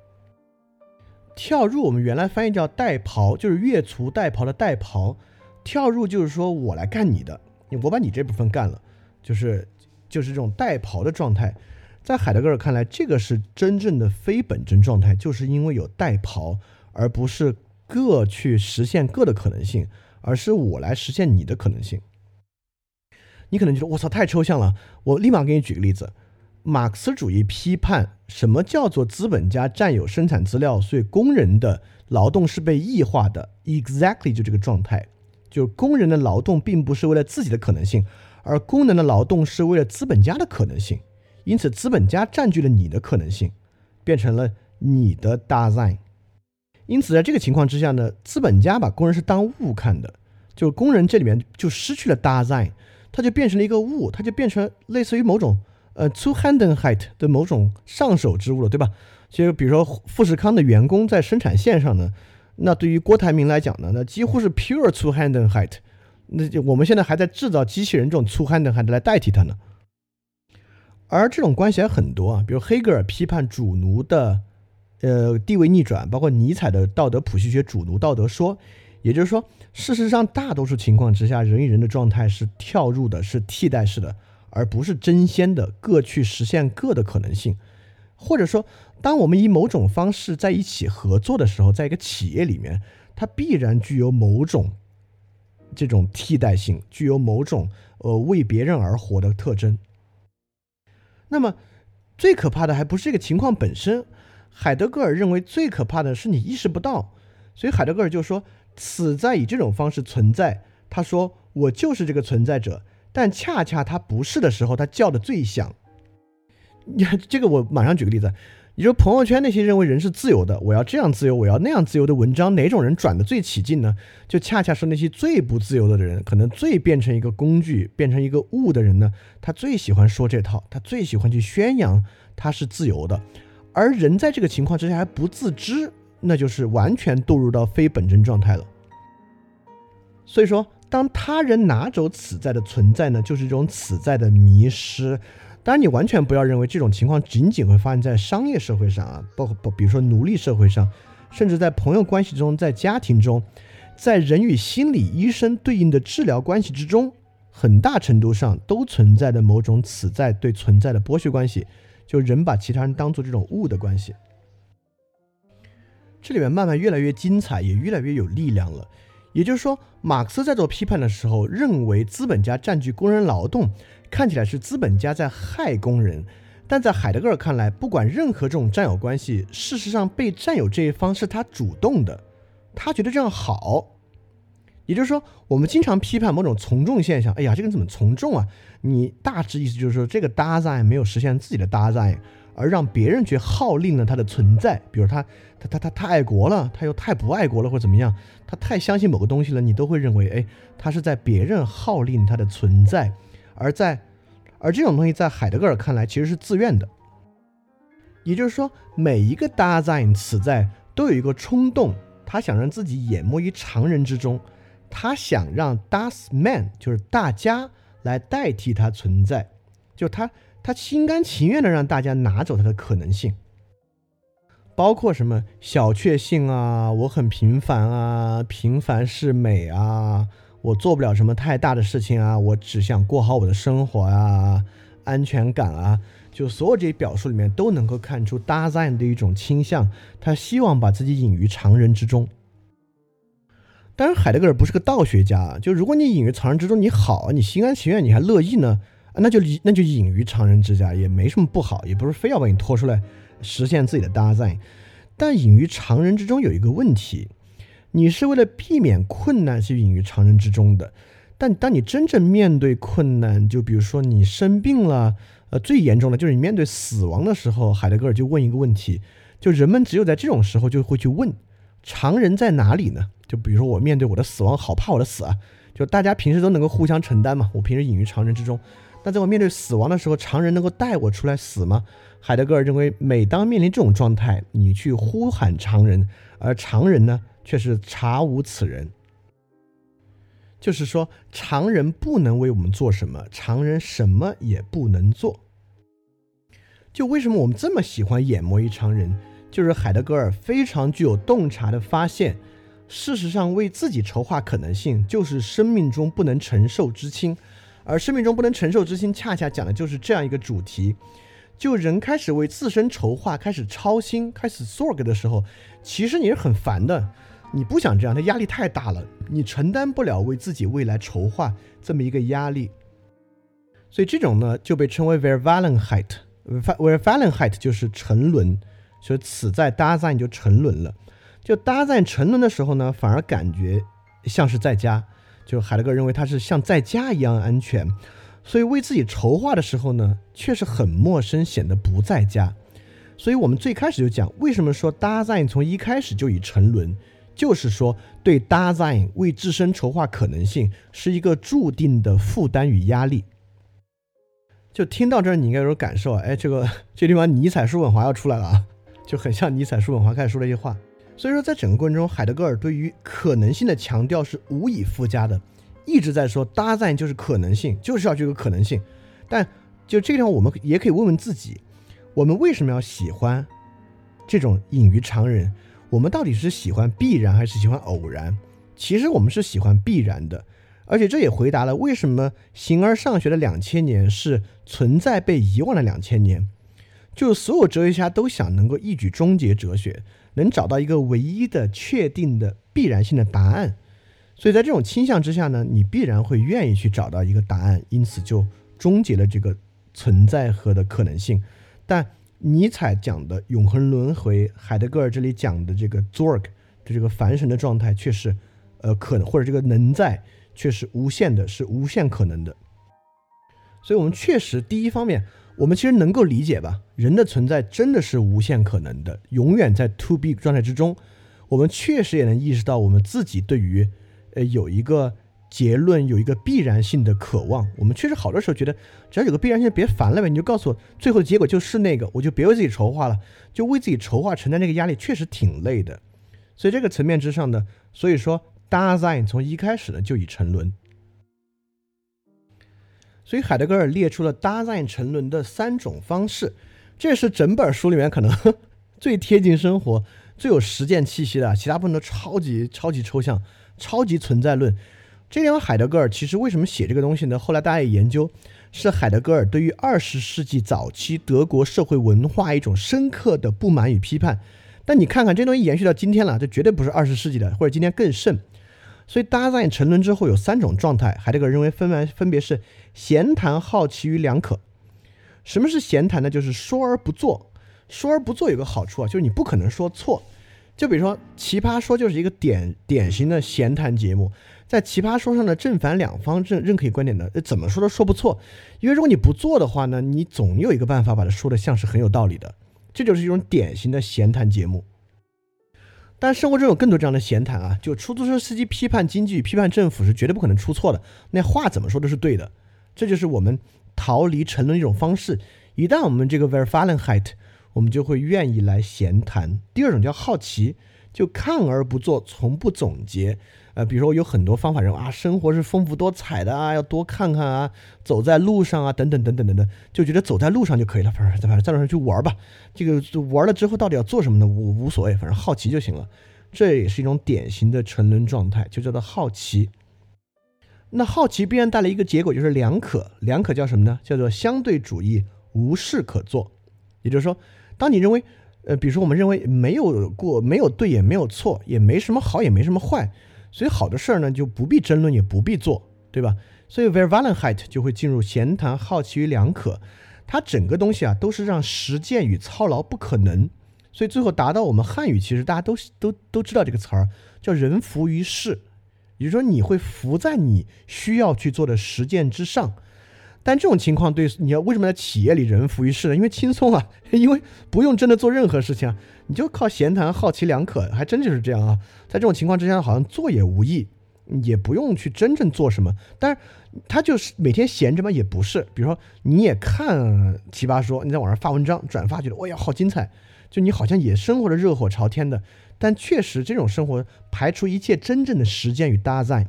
跳入我们原来翻译叫代庖，就是越俎代庖的代庖。跳入就是说我来干你的，我把你这部分干了，就是就是这种代庖的状态。在海德格尔看来，这个是真正的非本真状态，就是因为有代庖，而不是各去实现各的可能性，而是我来实现你的可能性。你可能觉得我操太抽象了，我立马给你举个例子。马克思主义批判什么叫做资本家占有生产资料，所以工人的劳动是被异化的。Exactly 就这个状态，就是工人的劳动并不是为了自己的可能性，而工人的劳动是为了资本家的可能性。因此，资本家占据了你的可能性，变成了你的 design。因此，在这个情况之下呢，资本家把工人是当物看的，就工人这里面就失去了 design，它就变成了一个物，它就变成类似于某种。呃，Zuhandenheit 的某种上手之物了，对吧？其实，比如说富士康的员工在生产线上呢，那对于郭台铭来讲呢，那几乎是 pure Zuhandenheit。那就我们现在还在制造机器人这种 two-handed height 来代替它呢。而这种关系还很多啊，比如黑格尔批判主奴的呃地位逆转，包括尼采的道德谱系学主奴道德说。也就是说，事实上大多数情况之下，人与人的状态是跳入的，是替代式的。而不是争先的各去实现各的可能性，或者说，当我们以某种方式在一起合作的时候，在一个企业里面，它必然具有某种这种替代性，具有某种呃为别人而活的特征。那么，最可怕的还不是这个情况本身，海德格尔认为最可怕的是你意识不到，所以海德格尔就说，此在以这种方式存在。他说，我就是这个存在者。但恰恰他不是的时候，他叫的最响。你 看这个，我马上举个例子。你说朋友圈那些认为人是自由的，我要这样自由，我要那样自由的文章，哪种人转的最起劲呢？就恰恰是那些最不自由的人，可能最变成一个工具、变成一个物的人呢？他最喜欢说这套，他最喜欢去宣扬他是自由的。而人在这个情况之下还不自知，那就是完全堕入到非本真状态了。所以说。当他人拿走此在的存在呢，就是一种此在的迷失。当然，你完全不要认为这种情况仅仅会发生在商业社会上啊，包括比如说奴隶社会上，甚至在朋友关系中，在家庭中，在人与心理医生对应的治疗关系之中，很大程度上都存在着某种此在对存在的剥削关系，就人把其他人当做这种物的关系。这里面慢慢越来越精彩，也越来越有力量了。也就是说，马克思在做批判的时候，认为资本家占据工人劳动，看起来是资本家在害工人；但在海德格尔看来，不管任何这种占有关系，事实上被占有这一方是他主动的，他觉得这样好。也就是说，我们经常批判某种从众现象，哎呀，这个人怎么从众啊？你大致意思就是说，这个搭载没有实现自己的搭载。而让别人去号令了他的存在，比如他他他他太爱国了，他又太不爱国了，或者怎么样，他太相信某个东西了，你都会认为，哎，他是在别人号令他的存在，而在而这种东西在海德格尔看来其实是自愿的，也就是说，每一个 Dasein 此在都有一个冲动，他想让自己淹没于常人之中，他想让 does man 就是大家来代替他存在，就他他心甘情愿的让大家拿走他的可能性，包括什么小确幸啊，我很平凡啊，平凡是美啊，我做不了什么太大的事情啊，我只想过好我的生活啊，安全感啊。就所有这些表述里面都能够看出 Dasein 的一种倾向，他希望把自己隐于常人之中。当然，海德格尔不是个道学家，就如果你隐于常人之中，你好，你心甘情愿，你还乐意呢，那就那就隐于常人之家，也没什么不好，也不是非要把你拖出来实现自己的 Dasein。但隐于常人之中有一个问题，你是为了避免困难去隐于常人之中的，但当你真正面对困难，就比如说你生病了。呃，最严重的就是你面对死亡的时候，海德格尔就问一个问题：就人们只有在这种时候就会去问，常人在哪里呢？就比如说我面对我的死亡，好怕我的死啊！就大家平时都能够互相承担嘛，我平时隐于常人之中。那在我面对死亡的时候，常人能够带我出来死吗？海德格尔认为，每当面临这种状态，你去呼喊常人，而常人呢，却是查无此人。就是说，常人不能为我们做什么，常人什么也不能做。就为什么我们这么喜欢眼模于常人？就是海德格尔非常具有洞察的发现，事实上为自己筹划可能性，就是生命中不能承受之轻。而生命中不能承受之轻，恰恰讲的就是这样一个主题：就人开始为自身筹划，开始操心，开始 sorg 的时候，其实你是很烦的。你不想这样，他压力太大了，你承担不了为自己未来筹划这么一个压力，所以这种呢就被称为 Vervalenheit，Vervalenheit 就是沉沦，所以此在搭赞就沉沦了，就搭赞沉沦的时候呢，反而感觉像是在家，就海德格认为他是像在家一样安全，所以为自己筹划的时候呢，却是很陌生，显得不在家，所以我们最开始就讲，为什么说搭赞从一开始就以沉沦。就是说，对 d e s i g n 为自身筹划可能性是一个注定的负担与压力。就听到这儿，你应该有种感受啊，哎，这个 这地方尼采叔本华要出来了啊，就很像尼采叔本华开始说的一些话。所以说，在整个过程中，海德格尔对于可能性的强调是无以复加的，一直在说 d e s i g n 就是可能性，就是要这个可能性。但就这个地方，我们也可以问问自己，我们为什么要喜欢这种隐于常人？我们到底是喜欢必然还是喜欢偶然？其实我们是喜欢必然的，而且这也回答了为什么形而上学的两千年是存在被遗忘的两千年。就是所有哲学家都想能够一举终结哲学，能找到一个唯一的确定的必然性的答案。所以在这种倾向之下呢，你必然会愿意去找到一个答案，因此就终结了这个存在和的可能性。但尼采讲的永恒轮回，海德格尔这里讲的这个 Zorg 的这个凡神的状态，却是，呃，可能或者这个能在却是无限的，是无限可能的。所以，我们确实第一方面，我们其实能够理解吧，人的存在真的是无限可能的，永远在 To Be 状态之中。我们确实也能意识到，我们自己对于，呃，有一个。结论有一个必然性的渴望，我们确实好多时候觉得，只要有个必然性，别烦了呗，你就告诉我，最后的结果就是那个，我就别为自己筹划了，就为自己筹划承担那个压力，确实挺累的。所以这个层面之上呢，所以说 design 从一开始呢就已沉沦。所以海德格尔列出了 design 沉沦的三种方式，这是整本书里面可能 最贴近生活、最有实践气息的，其他部分都超级超级抽象、超级存在论。这地方，海德格尔其实为什么写这个东西呢？后来大家也研究，是海德格尔对于二十世纪早期德国社会文化一种深刻的不满与批判。但你看看这东西延续到今天了，这绝对不是二十世纪的，或者今天更甚。所以大家在沉沦之后有三种状态，海德格尔认为分完分别是闲谈、好奇与两可。什么是闲谈呢？就是说而不做。说而不做有个好处啊，就是你不可能说错。就比如说《奇葩说》就是一个典典型的闲谈节目。在奇葩说上的正反两方认认可观点的，怎么说都说不错，因为如果你不做的话呢，你总有一个办法把它说的像是很有道理的，这就是一种典型的闲谈节目。但生活中有更多这样的闲谈啊，就出租车司机批判经济、批判政府是绝对不可能出错的，那话怎么说都是对的，这就是我们逃离沉沦一种方式。一旦我们这个 Verfalenheit，我们就会愿意来闲谈。第二种叫好奇。就看而不做，从不总结。呃，比如说有很多方法认为啊，生活是丰富多彩的啊，要多看看啊，走在路上啊，等等等等等等，就觉得走在路上就可以了，反正反正在路上去玩吧。这个玩了之后到底要做什么呢？无无所谓，反正好奇就行了。这也是一种典型的沉沦状态，就叫做好奇。那好奇必然带来一个结果，就是两可。两可叫什么呢？叫做相对主义，无事可做。也就是说，当你认为，呃，比如说我们认为没有过，没有对，也没有错，也没什么好，也没什么坏。所以好的事儿呢，就不必争论，也不必做，对吧？所以 Vervalenheit 就会进入闲谈，好奇与两可。它整个东西啊，都是让实践与操劳不可能。所以最后达到我们汉语，其实大家都都都知道这个词儿，叫人浮于事。也就是说，你会浮在你需要去做的实践之上。但这种情况对你要为什么在企业里人浮于事呢？因为轻松啊，因为不用真的做任何事情啊，你就靠闲谈，好奇两可，还真就是这样啊。在这种情况之下，好像做也无益，也不用去真正做什么。但是他就是每天闲着嘛，也不是。比如说你也看奇葩说，你在网上发文章转发，觉得哎呀好精彩，就你好像也生活的热火朝天的。但确实这种生活排除一切真正的实践与搭载。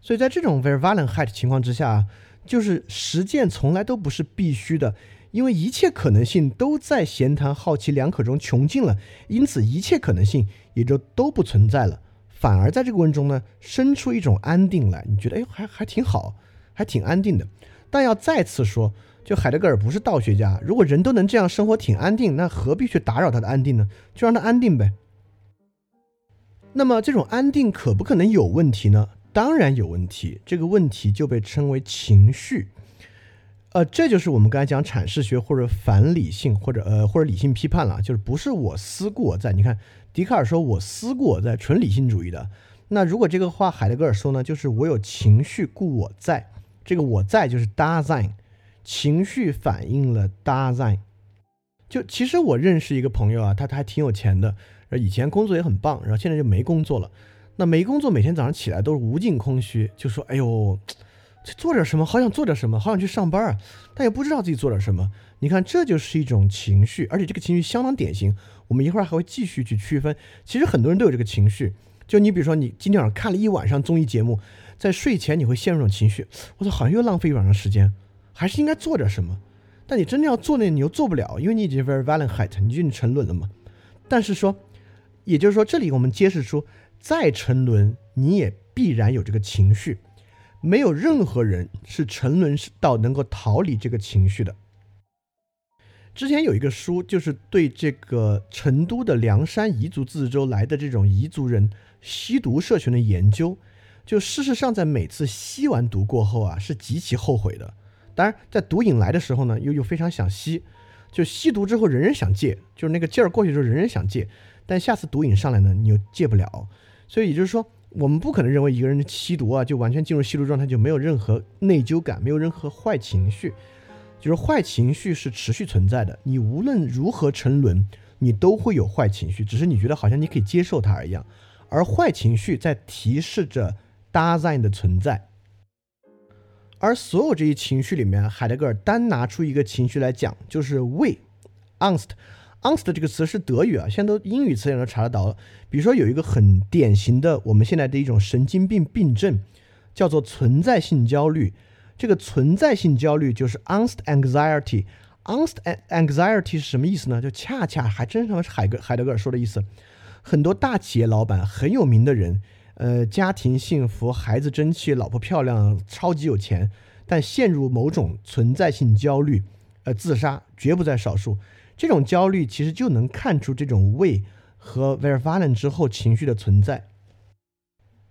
所以在这种 very violent height 情况之下。就是实践从来都不是必须的，因为一切可能性都在闲谈好奇两可中穷尽了，因此一切可能性也就都不存在了。反而在这个过程中呢，生出一种安定来，你觉得哎，还还挺好，还挺安定的。但要再次说，就海德格尔不是道学家，如果人都能这样生活挺安定，那何必去打扰他的安定呢？就让他安定呗。那么这种安定可不可能有问题呢？当然有问题，这个问题就被称为情绪，呃，这就是我们刚才讲阐释学或者反理性或者呃或者理性批判了，就是不是我思故我在。你看，笛卡尔说我思故我在，纯理性主义的。那如果这个话海德格尔说呢，就是我有情绪故我在，这个我在就是 Dasein，情绪反映了 Dasein。就其实我认识一个朋友啊，他他还挺有钱的，以前工作也很棒，然后现在就没工作了。那没工作，每天早上起来都是无尽空虚，就说：“哎呦，做点什么，好想做点什么，好想去上班啊！”但也不知道自己做点什么。你看，这就是一种情绪，而且这个情绪相当典型。我们一会儿还会继续去区分。其实很多人都有这个情绪。就你比如说，你今天晚上看了一晚上综艺节目，在睡前你会陷入一种情绪：“我操，好像又浪费一晚上时间，还是应该做点什么。”但你真正要做那，你又做不了，因为你已经 very violent height，你就你沉沦了嘛。但是说，也就是说，这里我们揭示出。再沉沦，你也必然有这个情绪。没有任何人是沉沦到能够逃离这个情绪的。之前有一个书，就是对这个成都的凉山彝族自治州来的这种彝族人吸毒社群的研究。就事实上，在每次吸完毒过后啊，是极其后悔的。当然，在毒瘾来的时候呢，又又非常想吸。就吸毒之后，人人想戒，就是那个劲儿过去之后，人人想戒。但下次毒瘾上来呢，你又戒不了。所以也就是说，我们不可能认为一个人吸毒啊，就完全进入吸毒状态，就没有任何内疚感，没有任何坏情绪。就是坏情绪是持续存在的，你无论如何沉沦，你都会有坏情绪，只是你觉得好像你可以接受它而已。而坏情绪在提示着 Dasein 的存在。而所有这些情绪里面，海德格尔单拿出一个情绪来讲，就是畏，Angst。Angst 这个词是德语啊，现在都英语词典都查得到。比如说有一个很典型的我们现在的一种神经病病症，叫做存在性焦虑。这个存在性焦虑就是 Angst anxiety。Angst anxiety 是什么意思呢？就恰恰还真是海格海德格尔说的意思。很多大企业老板很有名的人，呃，家庭幸福，孩子争气，老婆漂亮，超级有钱，但陷入某种存在性焦虑，呃，自杀绝不在少数。这种焦虑其实就能看出这种胃和 very violent 之后情绪的存在，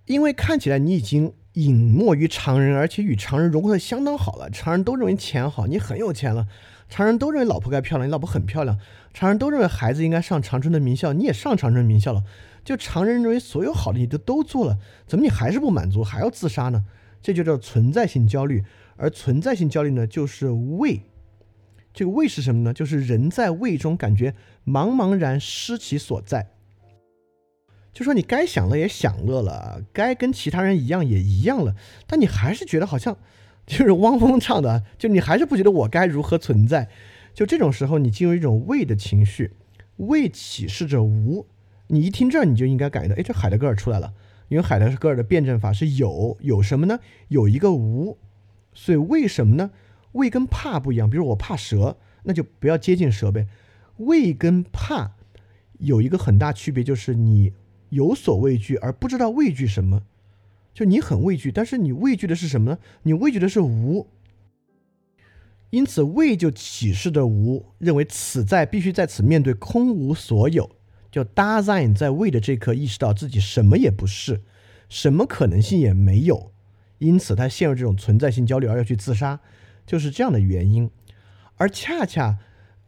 因为看起来你已经隐没于常人，而且与常人融合的相当好了。常人都认为钱好，你很有钱了；常人都认为老婆该漂亮，你老婆很漂亮；常人都认为孩子应该上长春的名校，你也上长春名校了。就常人认为所有好的你都都做了，怎么你还是不满足，还要自杀呢？这就叫存在性焦虑，而存在性焦虑呢，就是胃。这个畏是什么呢？就是人在畏中感觉茫茫然失其所在。就说你该享乐也享乐了，该跟其他人一样也一样了，但你还是觉得好像 就是汪峰唱的，就你还是不觉得我该如何存在。就这种时候，你进入一种畏的情绪，畏启示着无，你一听这，你就应该感觉到，哎，这海德格尔出来了，因为海德格尔的辩证法是有有什么呢？有一个无，所以为什么呢？畏跟怕不一样。比如我怕蛇，那就不要接近蛇呗。畏跟怕有一个很大区别，就是你有所畏惧而不知道畏惧什么，就你很畏惧，但是你畏惧的是什么呢？你畏惧的是无。因此，畏就启示的无，认为此在必须在此面对空无所有。就 d a s i n 在畏的这刻意识到自己什么也不是，什么可能性也没有，因此他陷入这种存在性焦虑而要去自杀，就是这样的原因。而恰恰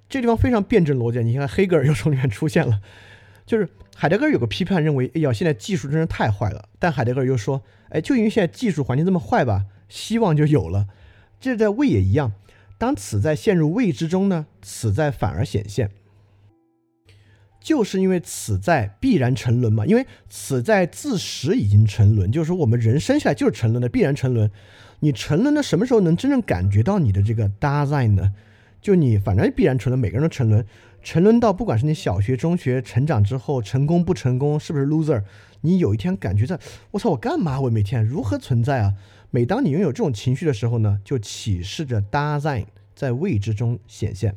这地方非常辩证逻辑，你看黑格尔又从里面出现了，就是海德格尔有个批判认为，哎呀，现在技术真是太坏了。但海德格尔又说，哎，就因为现在技术环境这么坏吧，希望就有了。这在畏也一样。当此在陷入未知中呢，此在反而显现，就是因为此在必然沉沦嘛。因为此在自始已经沉沦，就是说我们人生下来就是沉沦的，必然沉沦。你沉沦的什么时候能真正感觉到你的这个 DAZN 呢？就你反正必然沉沦，每个人都沉沦，沉沦到不管是你小学、中学成长之后成功不成功，是不是 loser？你有一天感觉在，我操，我干嘛？我每天如何存在啊？每当你拥有这种情绪的时候呢，就启示着 DAZN 在未知中显现。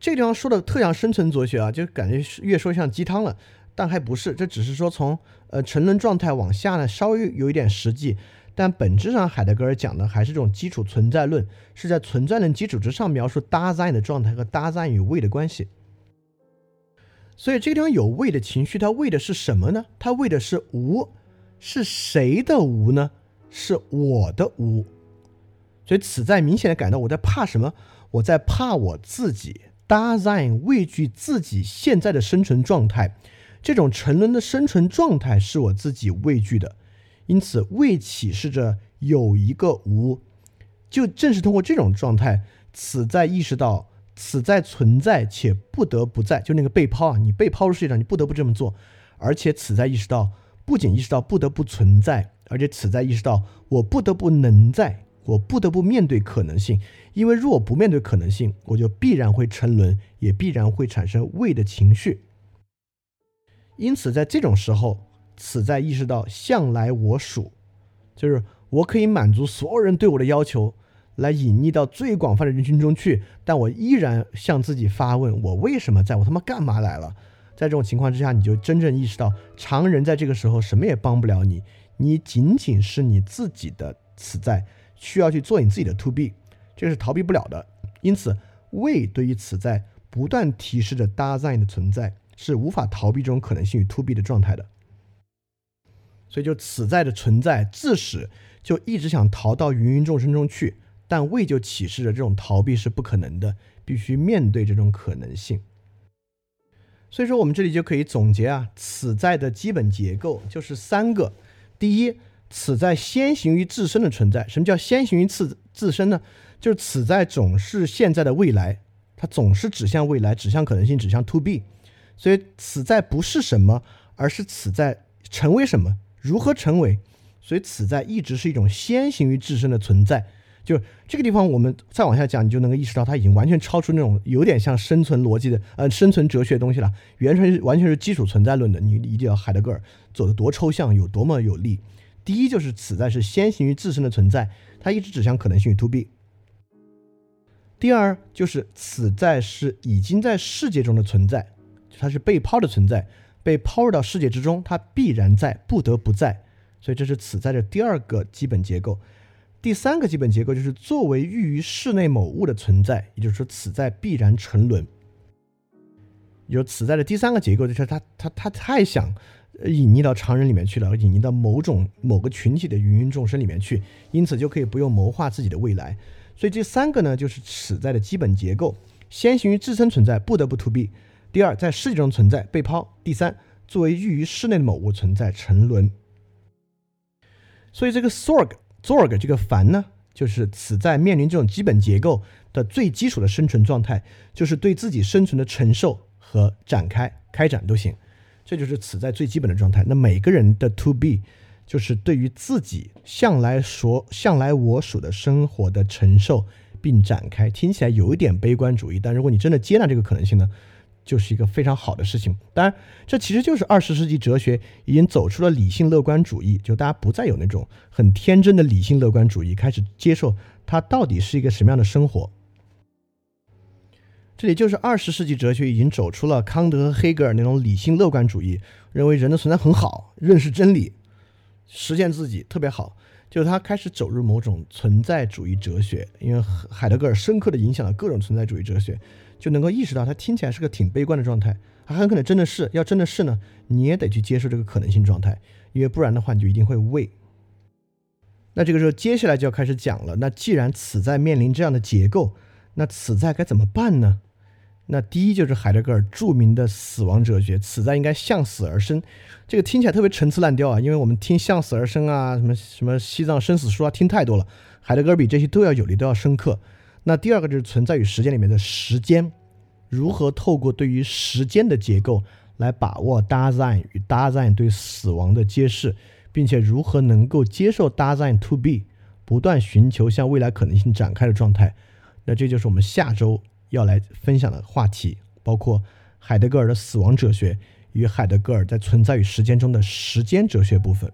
这个地方说的特像生存哲学啊，就感觉越说像鸡汤了，但还不是，这只是说从呃沉沦状态往下呢，稍微有一点实际，但本质上海德格尔讲的还是这种基础存在论，是在存在论基础之上描述 Dasein 的状态和 Dasein 与未的关系。所以这个地方有畏的情绪，它畏的是什么呢？它畏的是无，是谁的无呢？是我的无，所以此在明显的感到我在怕什么？我在怕我自己。Dasein 畏惧自己现在的生存状态，这种沉沦的生存状态是我自己畏惧的。因此，未启示着有一个无。就正是通过这种状态，此在意识到此在存在且不得不在。就那个被抛啊，你被抛入世界上，你不得不这么做。而且此在意识到，不仅意识到不得不存在。而且此在意识到，我不得不能在，我不得不面对可能性，因为若不面对可能性，我就必然会沉沦，也必然会产生畏的情绪。因此，在这种时候，此在意识到向来我属，就是我可以满足所有人对我的要求，来隐匿到最广泛的人群中去，但我依然向自己发问：我为什么在？我他妈干嘛来了？在这种情况之下，你就真正意识到，常人在这个时候什么也帮不了你。你仅仅是你自己的此在，需要去做你自己的 to be，这是逃避不了的。因此，为对于此在不断提示着 Dasein 的存在，是无法逃避这种可能性与 to be 的状态的。所以，就此在的存在，自始就一直想逃到芸芸众生中去，但未就启示着这种逃避是不可能的，必须面对这种可能性。所以说，我们这里就可以总结啊，此在的基本结构就是三个。第一，此在先行于自身的存在。什么叫先行于自自身呢？就是此在总是现在的未来，它总是指向未来，指向可能性，指向 to be。所以此在不是什么，而是此在成为什么，如何成为。所以此在一直是一种先行于自身的存在。就这个地方，我们再往下讲，你就能够意识到，它已经完全超出那种有点像生存逻辑的，呃，生存哲学东西了。完全是完全是基础存在论的。你一定要海德格尔走的多抽象，有多么有力。第一就是此在是先行于自身的存在，它一直指向可能性与 to be。第二就是此在是已经在世界中的存在，它是被抛的存在，被抛入到世界之中，它必然在，不得不在。所以这是此在的第二个基本结构。第三个基本结构就是作为寓于室内某物的存在，也就是说此在必然沉沦。有此在的第三个结构就是他他他太想隐匿到常人里面去了，隐匿到某种某个群体的芸芸众生里面去，因此就可以不用谋划自己的未来。所以这三个呢就是此在的基本结构：先行于自身存在，不得不 to be；第二，在世界中存在，被抛；第三，作为寓于室内的某物存在，沉沦。所以这个 Sorg。Zorg 这个凡呢，就是此在面临这种基本结构的最基础的生存状态，就是对自己生存的承受和展开、开展都行，这就是此在最基本的状态。那每个人的 To Be，就是对于自己向来所向来我属的生活的承受并展开。听起来有一点悲观主义，但如果你真的接纳这个可能性呢，就是一个非常好的事情。当然，这其实就是二十世纪哲学已经走出了理性乐观主义，就大家不再有那种很天真的理性乐观主义，开始接受它到底是一个什么样的生活。这里就是二十世纪哲学已经走出了康德和黑格尔那种理性乐观主义，认为人的存在很好，认识真理，实现自己特别好。就是他开始走入某种存在主义哲学，因为海德格尔深刻的影响了各种存在主义哲学，就能够意识到他听起来是个挺悲观的状态，他很可能真的是要真的是呢，你也得去接受这个可能性状态，因为不然的话你就一定会畏。那这个时候接下来就要开始讲了，那既然此在面临这样的结构，那此在该怎么办呢？那第一就是海德格尔著名的死亡哲学，此在应该向死而生。这个听起来特别陈词滥调啊，因为我们听向死而生啊，什么什么西藏生死书啊，听太多了。海德格尔比这些都要有力，都要深刻。那第二个就是存在于时间里面的时间，如何透过对于时间的结构来把握 Dasein 与 Dasein 对死亡的揭示，并且如何能够接受 Dasein to be，不断寻求向未来可能性展开的状态。那这就是我们下周。要来分享的话题包括海德格尔的死亡哲学与海德格尔在存在与时间中的时间哲学部分。